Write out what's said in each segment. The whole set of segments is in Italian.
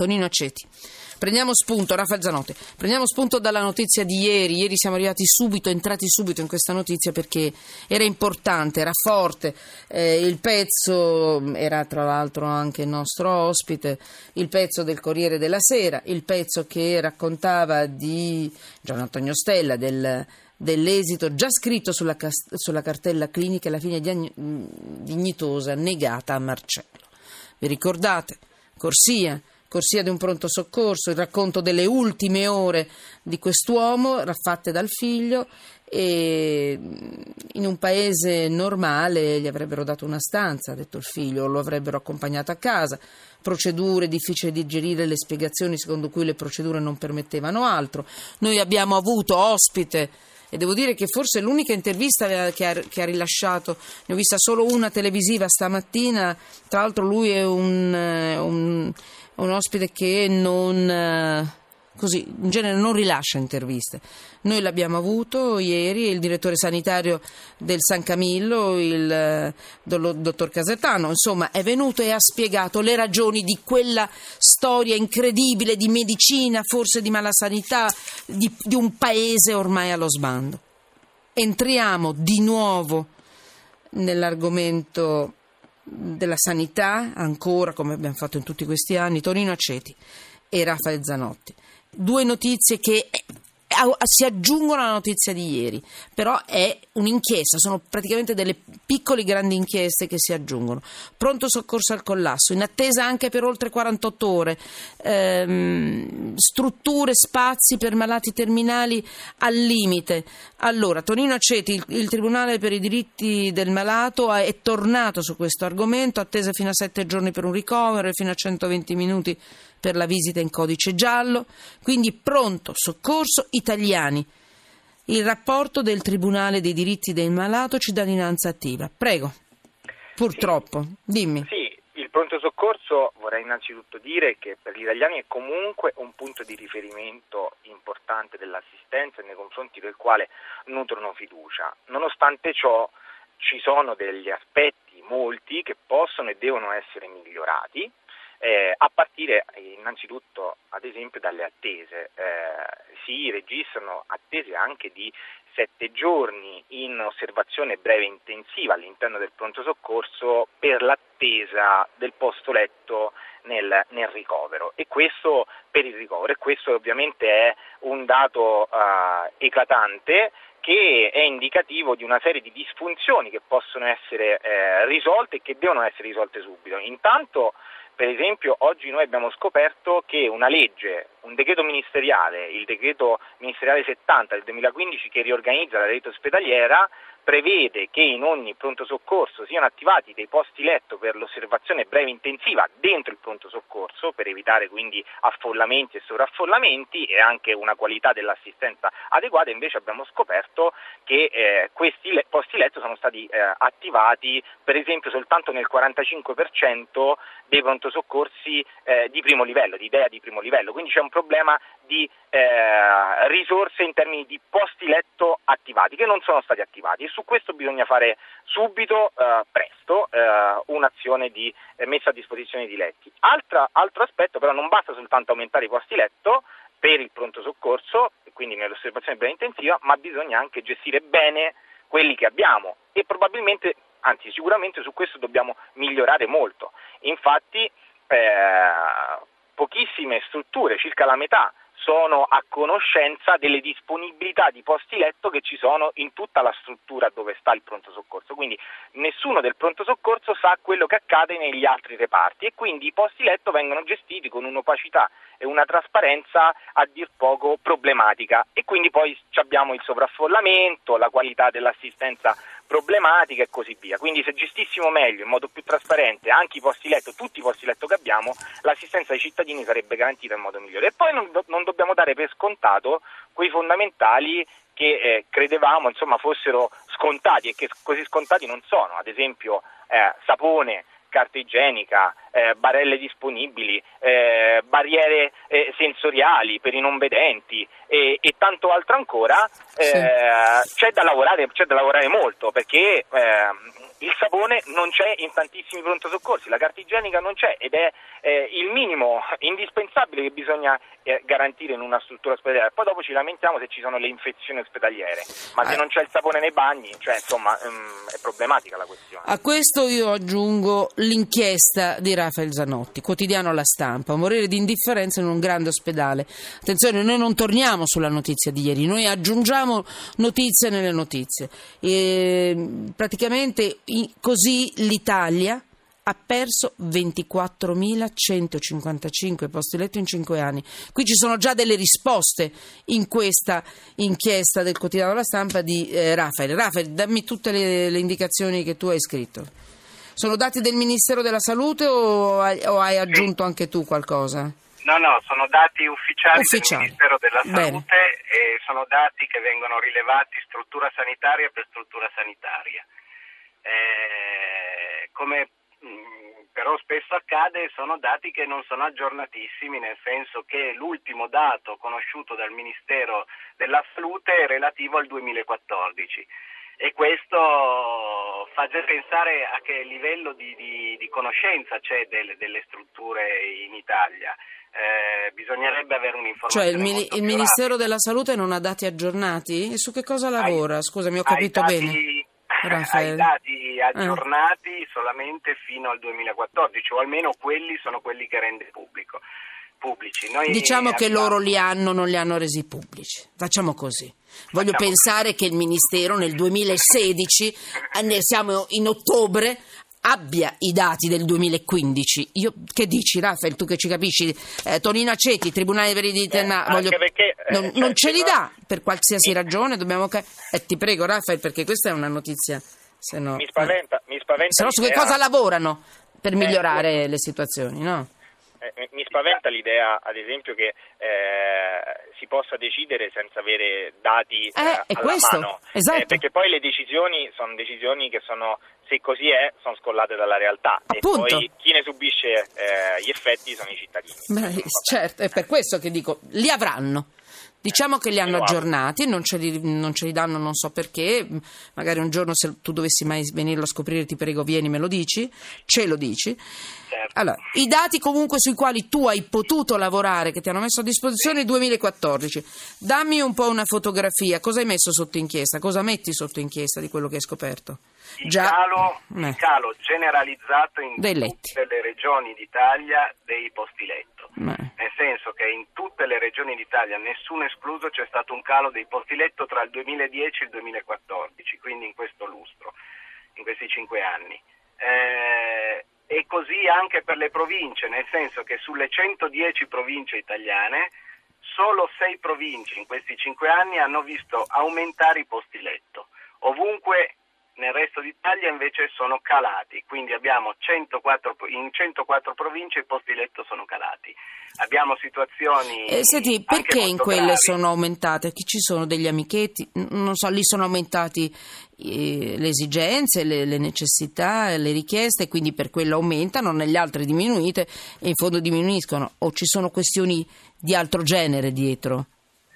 Tonino Aceti. Prendiamo spunto, Raffaele Zanotti, prendiamo spunto dalla notizia di ieri. Ieri siamo arrivati subito, entrati subito in questa notizia perché era importante, era forte. Eh, il pezzo era tra l'altro anche il nostro ospite, il pezzo del Corriere della Sera, il pezzo che raccontava di Gian Antonio Stella, del, dell'esito già scritto sulla, sulla cartella clinica e la fine dignitosa negata a Marcello. Vi ricordate? Corsia corsia di un pronto soccorso, il racconto delle ultime ore di quest'uomo raffatte dal figlio e in un paese normale gli avrebbero dato una stanza, ha detto il figlio, lo avrebbero accompagnato a casa. Procedure difficili di digerire le spiegazioni secondo cui le procedure non permettevano altro. Noi abbiamo avuto ospite e devo dire che forse l'unica intervista che ha, che ha, rilasciato, ne ho vista solo una televisiva stamattina, tra l'altro lui è un, un un ospite che non eh, così, in genere non rilascia interviste. Noi l'abbiamo avuto ieri, il direttore sanitario del San Camillo, il eh, dottor Casetano, insomma, è venuto e ha spiegato le ragioni di quella storia incredibile di medicina, forse di malasanità, di, di un paese ormai allo sbando. Entriamo di nuovo nell'argomento della sanità, ancora come abbiamo fatto in tutti questi anni, Torino Aceti e Raffaele Zanotti. Due notizie che si aggiungono alla notizia di ieri, però è un'inchiesta, sono praticamente delle piccole grandi inchieste che si aggiungono. Pronto soccorso al collasso, in attesa anche per oltre 48 ore, ehm, strutture, spazi per malati terminali al limite. Allora, Tonino Aceti, il, il, Tribunale per i diritti del malato è tornato su questo argomento, attesa fino a 7 giorni per un ricovero e fino a 120 minuti per la visita in codice giallo, quindi pronto soccorso italiani. Il rapporto del Tribunale dei diritti del malato cittadinanza attiva. Prego. Purtroppo, sì. dimmi. Sì, il pronto soccorso vorrei innanzitutto dire che per gli italiani è comunque un punto di riferimento importante dell'assistenza nei confronti del quale nutrono fiducia. Nonostante ciò ci sono degli aspetti, molti, che possono e devono essere migliorati eh, a partire innanzitutto ad esempio dalle attese. Eh, si registrano attese anche di sette giorni in osservazione breve intensiva all'interno del pronto soccorso per l'attesa del posto letto nel, nel ricovero e questo per il ricovero e questo ovviamente è un dato uh, eclatante che è indicativo di una serie di disfunzioni che possono essere eh, risolte e che devono essere risolte subito. Intanto per esempio oggi noi abbiamo scoperto che una legge, un decreto ministeriale, il decreto ministeriale 70 del 2015 che riorganizza la rete ospedaliera, prevede che in ogni pronto soccorso siano attivati dei posti letto per l'osservazione breve intensiva dentro il pronto soccorso per evitare quindi affollamenti e sovraffollamenti e anche una qualità dell'assistenza adeguata, invece abbiamo scoperto che eh, questi le- posti letto sono stati eh, attivati per esempio soltanto nel 45% dei pronto soccorsi eh, di primo livello, di idea di primo livello, quindi c'è un problema di eh, risorse in termini di posti letto attivati che non sono stati attivati e su questo bisogna fare subito, eh, presto, eh, un'azione di eh, messa a disposizione di letti. Altra, altro aspetto però non basta soltanto aumentare i posti letto per il pronto soccorso, quindi nell'osservazione ben intensiva, ma bisogna anche gestire bene quelli che abbiamo e probabilmente, anzi sicuramente su questo dobbiamo migliorare molto. Infatti eh, pochissime strutture, circa la metà, sono a conoscenza delle disponibilità di posti letto che ci sono in tutta la struttura dove sta il pronto soccorso. Quindi nessuno del pronto soccorso sa quello che accade negli altri reparti e quindi i posti letto vengono gestiti con un'opacità e una trasparenza a dir poco problematica e quindi poi abbiamo il sovraffollamento, la qualità dell'assistenza problematica e così via. Quindi se gestissimo meglio, in modo più trasparente, anche i posti letto, tutti i posti letto che abbiamo, l'assistenza ai cittadini sarebbe garantita in modo migliore. E poi non, non dobbiamo dare per scontato quei fondamentali che eh, credevamo insomma, fossero scontati e che così scontati non sono, ad esempio eh, sapone carta igienica, eh, barelle disponibili, eh, barriere eh, sensoriali per i non vedenti e, e tanto altro ancora, eh, sì. c'è, da lavorare, c'è, da lavorare, molto perché ehm, il sapone non c'è in tantissimi pronto soccorsi, la carta igienica non c'è ed è eh, il minimo indispensabile che bisogna eh, garantire in una struttura ospedaliera. Poi dopo ci lamentiamo se ci sono le infezioni ospedaliere, ma se eh. non c'è il sapone nei bagni, cioè insomma um, è problematica la questione. A questo io aggiungo l'inchiesta di Rafael Zanotti, quotidiano La Stampa, morire di indifferenza in un grande ospedale. Attenzione, noi non torniamo sulla notizia di ieri, noi aggiungiamo notizie nelle notizie. E, praticamente così l'Italia ha perso 24.155 posti letto in 5 anni. Qui ci sono già delle risposte in questa inchiesta del quotidiano La Stampa di eh, Rafael. Rafael, dammi tutte le, le, indicazioni che tu hai scritto. Sono dati del Ministero della Salute o hai, o hai aggiunto anche tu qualcosa? No, no, sono dati ufficiali, ufficiali. del Ministero della Salute Bene. e sono dati che vengono rilevati struttura sanitaria per struttura sanitaria. Eh, come Mm, però spesso accade sono dati che non sono aggiornatissimi, nel senso che l'ultimo dato conosciuto dal Ministero della Salute è relativo al 2014 e questo fa già pensare a che livello di, di, di conoscenza c'è delle, delle, strutture in Italia. Eh, bisognerebbe avere un'informazione. Cioè il, il Ministero della Salute non ha dati aggiornati? E su che cosa lavora? Ai, Scusami, ho capito dati, bene. Ai dati aggiornati eh. solamente fino al 2014 o almeno quelli sono quelli che rende pubblico. Pubblici. Noi diciamo che loro li hanno, non li hanno resi pubblici. Facciamo così. Voglio Facciamo pensare che il Ministero nel 2016, eh, siamo in ottobre, abbia i dati del 2015. Io, che dici, Raffaele, tu che ci capisci? Eh, Tonino Aceti, Tribunale per i diritti eh, voglio... perché, eh, non, non, ce li dà per qualsiasi ragione. Dobbiamo... Eh, ti prego, Raffaele, perché questa è una notizia se no, mi spaventa, mi spaventa se no su che cosa lavorano per eh, migliorare eh, le situazioni, no? Eh, mi spaventa l'idea, ad esempio, che eh, si possa decidere senza avere dati eh, alla questo, mano, esatto. perché poi le decisioni sono decisioni che sono, se così è, sono scollate dalla realtà Appunto. e poi chi ne subisce gli effetti sono i cittadini. Beh, certo, è per questo che dico, li avranno. Diciamo che li hanno aggiornati, non ce li, non ce li danno non so perché, magari un giorno se tu dovessi mai venirlo a scoprire ti prego vieni me lo dici, ce lo dici. Certo. Allora, i dati comunque sui quali tu hai potuto lavorare, che ti hanno messo a disposizione, 2014. Dammi un po' una fotografia, cosa hai messo sotto inchiesta, cosa metti sotto inchiesta di quello che hai scoperto? Il, Già... calo, eh. il calo generalizzato in tutte le regioni d'Italia dei posti letto. Nel senso che in tutte le regioni d'Italia, nessuno escluso, c'è stato un calo dei posti letto tra il 2010 e il 2014, quindi in questo lustro, in questi cinque anni. Eh, e così anche per le province, nel senso che sulle 110 province italiane solo 6 province in questi 5 anni hanno visto aumentare i posti letto. Ovunque nel resto d'Italia invece sono calati, quindi abbiamo 104, in 104 province i posti letto sono calati. Abbiamo situazioni. Eh, senti, perché in quelle gravi. sono aumentate? Chi ci sono degli amichetti? Non so, lì sono aumentati eh, le esigenze, le, le, necessità, le richieste, quindi per quello aumentano, negli altri diminuite e in fondo diminuiscono. O ci sono questioni di altro genere dietro?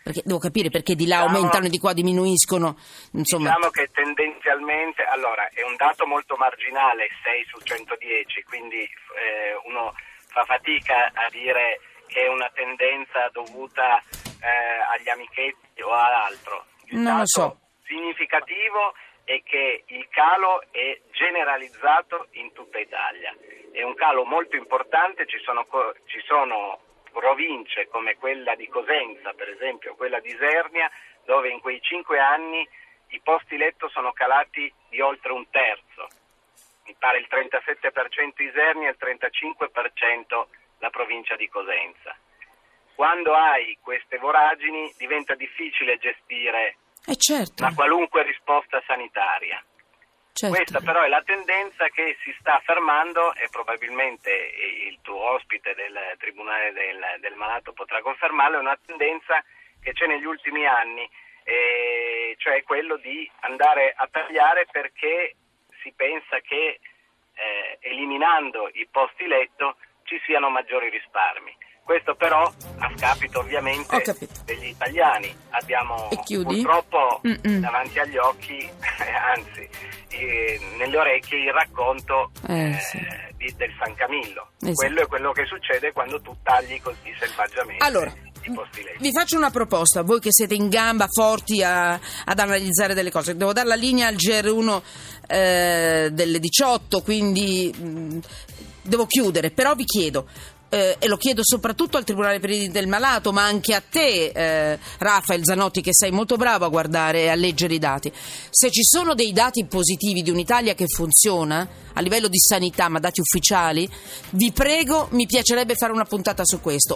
Perché devo capire perché di là diciamo, aumentano e di qua diminuiscono. Insomma. Diciamo che tendenzialmente, allora, è un dato molto marginale, 6 su 110, quindi eh, uno fa fatica a dire che è una tendenza dovuta eh, agli amichetti o ad altro. Il non lo so. significativo è che il calo è generalizzato in tutta Italia. È un calo molto importante, ci sono, ci sono province come quella di Cosenza, per esempio, quella di Isernia, dove in quei cinque anni i posti letto sono calati di oltre un terzo. Mi pare il 37% Isernia e il 35% la provincia di Cosenza. Quando hai queste voragini diventa difficile gestire eh certo. una qualunque risposta sanitaria. Certo. Questa però è la tendenza che si sta affermando e probabilmente il tuo ospite del Tribunale del, del Malato potrà confermarlo, è una tendenza che c'è negli ultimi anni, eh, cioè quello di andare a tagliare perché si pensa che eh, eliminando i posti letto ci siano maggiori risparmi. Questo però a scapito ovviamente degli italiani. Abbiamo purtroppo Mm-mm. davanti agli occhi, anzi eh, nelle orecchie, il racconto eh, eh, sì. di, del San Camillo. Esatto. Quello è quello che succede quando tu tagli così selvaggiamente. Allora, vi faccio una proposta, voi che siete in gamba, forti a, ad analizzare delle cose. Devo dare la linea al GR1 eh, delle 18, quindi mh, mm, devo chiudere, però vi chiedo, eh, e lo chiedo soprattutto al Tribunale per i del Malato, ma anche a te, eh, Rafael Zanotti, che sei molto bravo a guardare e a leggere i dati. Se ci sono dei dati positivi di un'Italia che funziona a livello di sanità, ma dati ufficiali, vi prego, mi piacerebbe fare una puntata su questo.